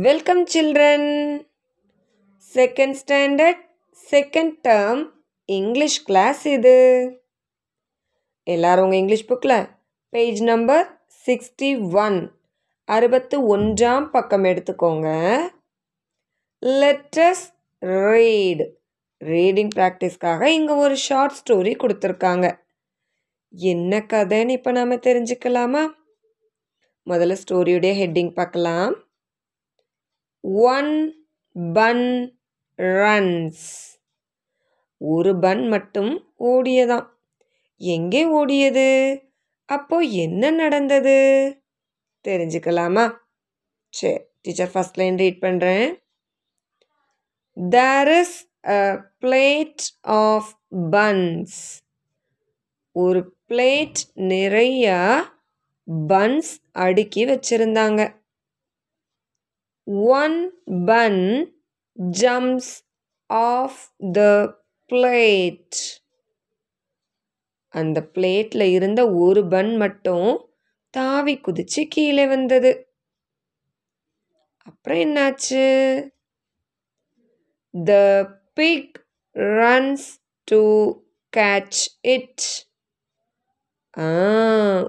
Welcome, children. Second standard, second term, English class இது. எல்லாரும் உங்கள் இங்கிலீஷ் புக்கில் பேஜ் நம்பர் சிக்ஸ்டி ஒன் அறுபத்து ஒன்றாம் பக்கம் எடுத்துக்கோங்க. லெட்டஸ் ரீட் ரீடிங் ப்ராக்டிஸ்க்காக இங்கே ஒரு ஷார்ட் ஸ்டோரி கொடுத்துருக்காங்க. என்ன கதைன்னு இப்போ நாம் தெரிஞ்சுக்கலாமா? முதல்ல ஸ்டோரியுடைய ஹெட்டிங் பார்க்கலாம். ஒன் பன் ரன்ஸ் ஒரு பன் மட்டும் ஓடியதாம். எங்கே ஓடியது? அப்போ என்ன நடந்தது? தெரிஞ்சுக்கலாமா? சரி டீச்சர் ஃபஸ்ட் லைன் ரீட் பண்ணுறேன் there is a plate of buns ஒரு பிளேட் நிறைய பன்ஸ் அடுக்கி வச்சிருந்தாங்க. One bun jumps off the plate. அந்த பிளேட்ல இருந்த ஒரு பன் மட்டும் தாவி குதிச்சு கீழே வந்தது. அப்புறம் என்னாச்சு? The pig runs to catch it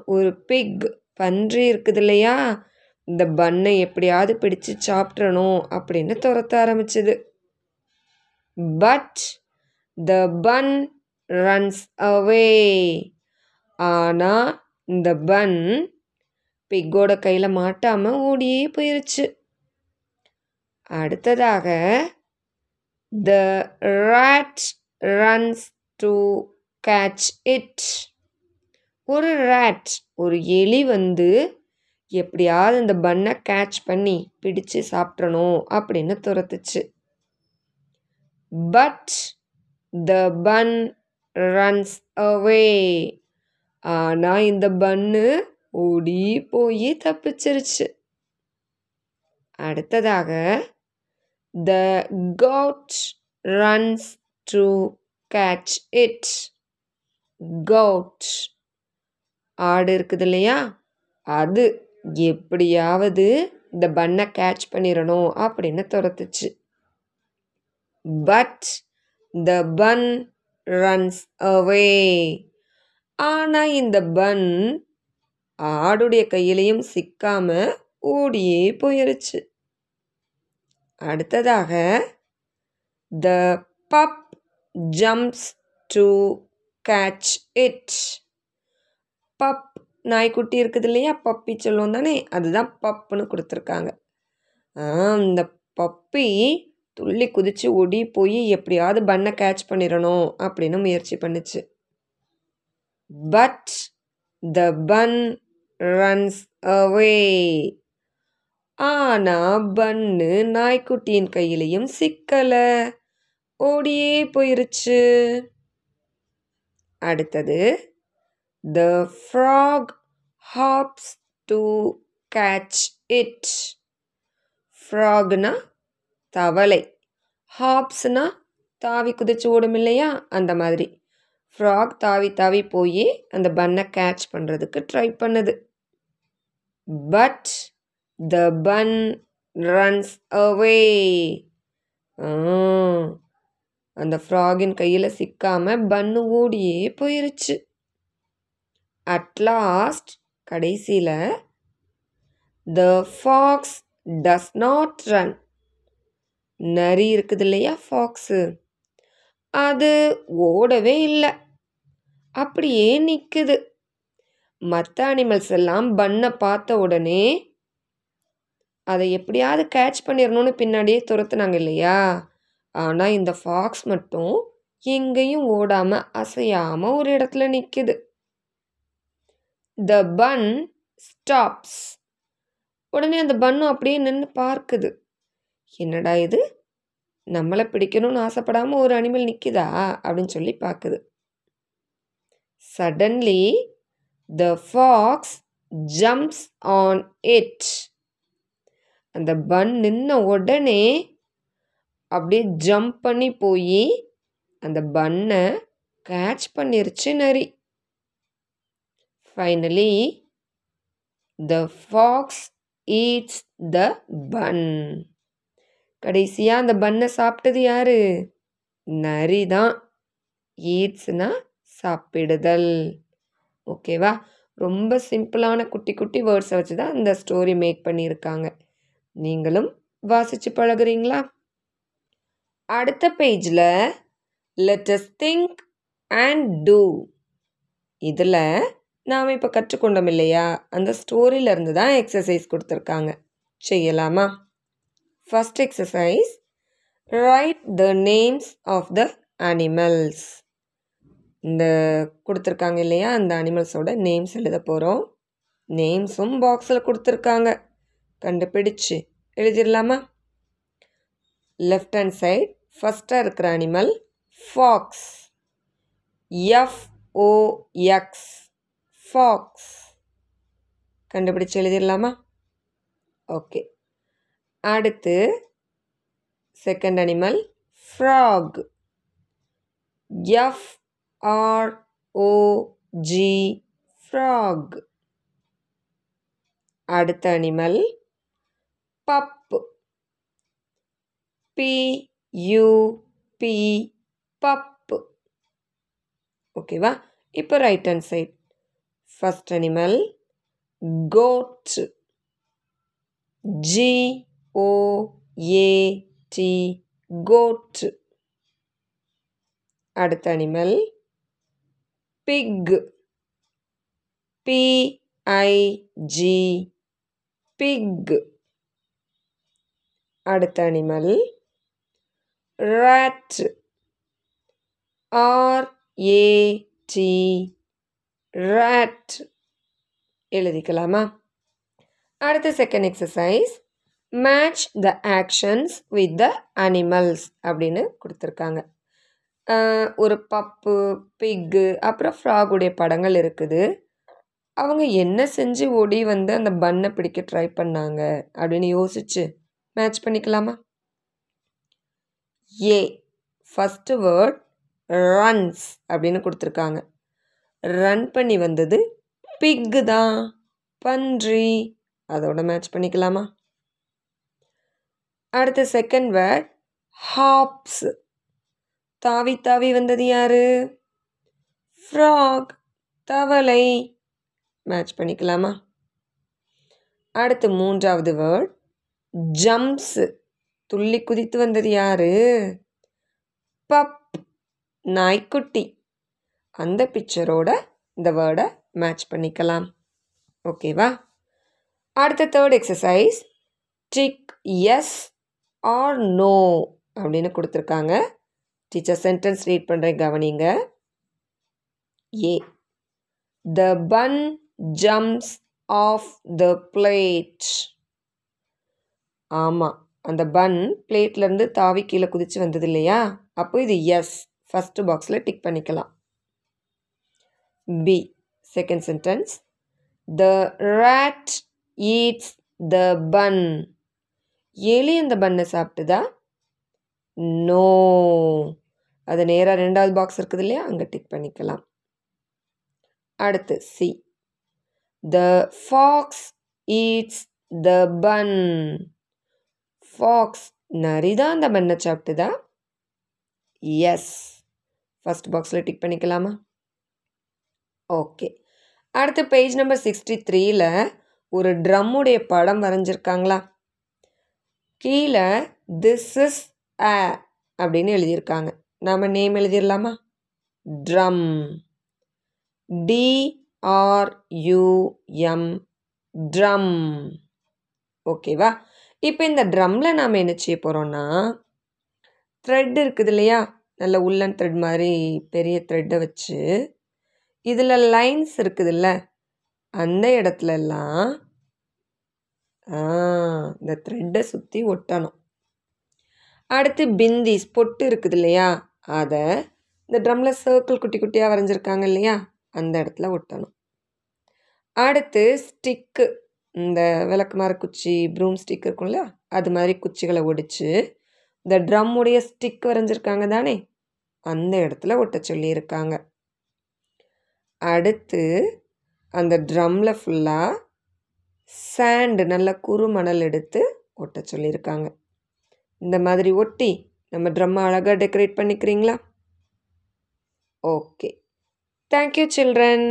ஒரு பிக் பன்றி இருக்குது இல்லையா? இந்த பண்ணை எப்படியாவது பிடிச்சு சாப்பிட்றணும் அப்படின்னு துரத்த ஆரம்பிச்சது. பட் த பன் ரன்ஸ் அவே ஆனால் இந்த பன் பிக்கோட கையில் மாட்டாமல் ஓடியே போயிருச்சு. அடுத்ததாக the rat runs to catch it ஒரு ரேட் ஒரு எலி வந்து எப்படியாவது இந்த பண்ணை கேட்ச் பண்ணி பிடிச்சு சாப்பிட்றணும் அப்படின்னு துரத்துச்சு. பட் த பன் ரன்ஸ் அவே ஆனால் இந்த பன்னு ஓடி போய் தப்பிச்சிருச்சு. அடுத்ததாக the goat runs to catch it goat ஆடு இருக்குது இல்லையா அது. எப்படியாவது இந்த பண்ணை கேட்ச் பண்ணிடணும் அப்படின்னு துரத்துச்சு. பட் த பன் ரன்ஸ் அவே ஆனால் இந்த பன் ஆடுடைய கையிலையும் சிக்காம ஓடியே போயிருச்சு. அடுத்ததாக the pup jumps to catch it pup நாய்க்குட்டி இருக்குது இல்லையா? பப்பி சொல்லுவோம் தானே? அதுதான் பப்புன்னு கொடுத்துருக்காங்க. இந்த பப்பி துள்ளி குதித்து ஒடி போய் எப்படியாவது பண்ணை கேட்ச் பண்ணிடணும் அப்படின்னு முயற்சி பண்ணுச்சு. பட் த பன் ரன்ஸ் அவே ஆனால் பன்னு நாய்க்குட்டியின் கையிலையும் சிக்கலை. ஓடியே போயிருச்சு. அடுத்தது the frog hops to catch it ஃப்ராக்னா தவளை. ஹாப்ஸ்னா தாவி குதிச்சு ஓடும் இல்லையா? அந்த மாதிரி. ஃப்ராக் தாவி தாவி போய் அந்த பன்னை கேட்ச் பண்ணுறதுக்கு ட்ரை பண்ணுது. But the bun runs away அந்த ஃப்ராகின் கையில் சிக்காமல் பன்னு ஓடியே போயிருச்சு. அட் லாஸ்ட் கடைசியில் the fox does not run நரி இருக்குது இல்லையா ஃபாக்ஸு அது ஓடவே இல்லை. அப்படியே நிற்குது மற்ற அனிமல்ஸ் எல்லாம் பண்ணை பார்த்த உடனே அதை எப்படியாவது கேட்ச் பண்ணிடணும்னு பின்னாடியே துரத்துனாங்க இல்லையா? ஆனால் இந்த ஃபாக்ஸ் மட்டும் எங்கேயும் ஓடாமல் அசையாமல் ஒரு இடத்துல நிற்குது த பன் ஸ்டாப்ஸ் உடனே அந்த பன்னு அப்படியே நின்று பார்க்குது. என்னடா இது? நம்மளை பிடிக்கணும்னு ஆசைப்படாமல் ஒரு அனிமல் நிற்குதா அப்படின்னு சொல்லி பார்க்குது. Suddenly the fox jumps on it அந்த பன் நின்ன உடனே அப்படியே ஜம்ப் பண்ணி போய் அந்த பண்ணை கேட்ச் பண்ணிருச்சு நரி. Finally The fox eats the bun கடைசியாக அந்த பன்னை சாப்பிட்டது யாரு? நரி தான் ஈட்ஸ்னா சாப்பிடுதல். ஓகேவா? ரொம்ப சிம்பிளான குட்டி குட்டி வேர்ட்ஸை வச்சு தான் இந்த ஸ்டோரி மேக் பண்ணியிருக்காங்க. நீங்களும் வாசித்து பழகுறீங்களா? அடுத்த பேஜில் லெட்டஸ் திங்க் அண்ட் டூ இதில் நாம் இப்போ கற்றுக்கொண்டோம் இல்லையா? அந்த ஸ்டோரியிலேருந்து தான் எக்ஸசைஸ் கொடுத்துருக்காங்க. செய்யலாமா? First exercise write the names of the animals இந்த கொடுத்துருக்காங்க இல்லையா? அந்த அனிமல்ஸோட நேம்ஸ் எழுத போகிறோம் நேம்ஸும் பாக்ஸில் கொடுத்துருக்காங்க. கண்டுபிடிச்சு எழுதிடலாமா லெஃப்ட் ஹேண்ட் சைட் ஃபஸ்ட்டாக இருக்கிற அனிமல் ஃபாக்ஸ் எஃப்ஓஎக்ஸ் ஃபாக்ஸ் கண்டுபிடிச்சு எழுதிடலாமா ஓகே அடுத்து second animal frog F R O G frog அடுத்த animal pup P U P pup ஓகேவா இப்போ right hand side first animal goat G O A T goat அடுத்த animal pig P I G pig அடுத்த animal rat. R rat எழுதிக்கலாமா? அடுத்த second exercise match the actions with the animals அப்படின்னு கொடுத்துருக்காங்க. ஒரு பப்பு பிக்கு அப்புறம் ஃப்ராகுடைய படங்கள் இருக்குது. அவங்க என்ன செஞ்சு ஓடி வந்து அந்த பன்னை பிடிக்க ட்ரை பண்ணாங்க அப்படின்னு யோசிச்சு மேட்ச் பண்ணிக்கலாமா? ஏ ஃபஸ்ட்டு வேர்ட் ரன்ஸ் அப்படின்னு கொடுத்துருக்காங்க. ரன் பண்ணி வந்தது. பிக்கு தான் பன்றி. அதோட மேட்ச் பண்ணிக்கலாமா? அடுத்த செகண்ட் வேர்ட் ஹாப்ஸ் தாவி தாவி வந்தது யாரு? ஃப்ராக் தவளை. மேட்ச் பண்ணிக்கலாமா? அடுத்து மூன்றாவது வேர்ட் ஜம்ப்ஸ் துள்ளி குதித்து வந்தது யாரு? பப் நாய்க்குட்டி. அந்த பிக்சரோட இந்த வேர்டை மேட்ச் பண்ணிக்கலாம். ஓகேவா அடுத்த third exercise tick yes or no அப்படின்னு கொடுத்துருக்காங்க. டீச்சர் சென்டென்ஸ் ரீட் பண்ணுறேன் கவனிங்க. A the bun jumps off the plate ஆமாம் அந்த பன் பிளேட்லேருந்து தாவி கீழே குதிச்சு வந்தது இல்லையா? அப்போ இது எஸ் ஃபஸ்ட்டு பாக்ஸில் டிக் பண்ணிக்கலாம். B second sentence the rat eats the bun எலி அந்த பன்னை சாப்பிட்டுதா? நோ அது நேராக ரெண்டாவது பாக்ஸ் இருக்குது இல்லையா? அங்கே டிக் பண்ணிக்கலாம். அடுத்து C the fox eats the bun fox நரிதான் அந்த பன்னை சாப்பிட்டுதா? எஸ் ஃபஸ்ட் பாக்ஸில் டிக் பண்ணிக்கலாமா? ஓகே. அடுத்த பேஜ் நம்பர் சிக்ஸ்டி த்ரீயில் ஒரு ட்ரம்முடைய படம் வரைஞ்சிருக்காங்களா? கீழே திஸ் இஸ் அ அப்படின்னு எழுதியிருக்காங்க. நாம் name எழுதிடலாமா drum. D R U M drum. ஓகேவா? இப்போ இந்த ட்ரம்மில் நாம் என்ன செய்ய போகிறோன்னா த்ரெட் இருக்குது இல்லையா? நல்ல உள்ளன் த்ரெட் மாதிரி பெரிய த்ரெட்டை வச்சு இதில் லைன்ஸ் இருக்குதுல்ல. அந்த இடத்துலலாம் ஆ இந்த த்ரெட்டை சுற்றி ஒட்டணும். அடுத்து பிந்திஸ் பொட்டு இருக்குது இல்லையா? அதை இந்த ட்ரம்மில் சர்க்கிள் குட்டி குட்டியாக வரைஞ்சிருக்காங்க இல்லையா? அந்த இடத்துல ஒட்டணும். அடுத்து ஸ்டிக்கு இந்த விளக்குமாறு குச்சி ப்ரூம் ஸ்டிக் இருக்கும் இல்லையா? அது மாதிரி குச்சிகளை ஒடிச்சு இந்த ட்ரம்முடைய ஸ்டிக் வரைஞ்சிருக்காங்க தானே? அந்த இடத்துல ஒட்ட சொல்லியிருக்காங்க. அடுத்து அந்த ட்ரம்மில் ஃபுல்லாக சாண்டு நல்ல குறுமணல் எடுத்து ஒட்ட சொல்லியிருக்காங்க. இந்த மாதிரி ஒட்டி நம்ம ட்ரம்மை அழகாக டெக்கரேட் பண்ணிக்கிறீங்களா? ஓகே. Thank you children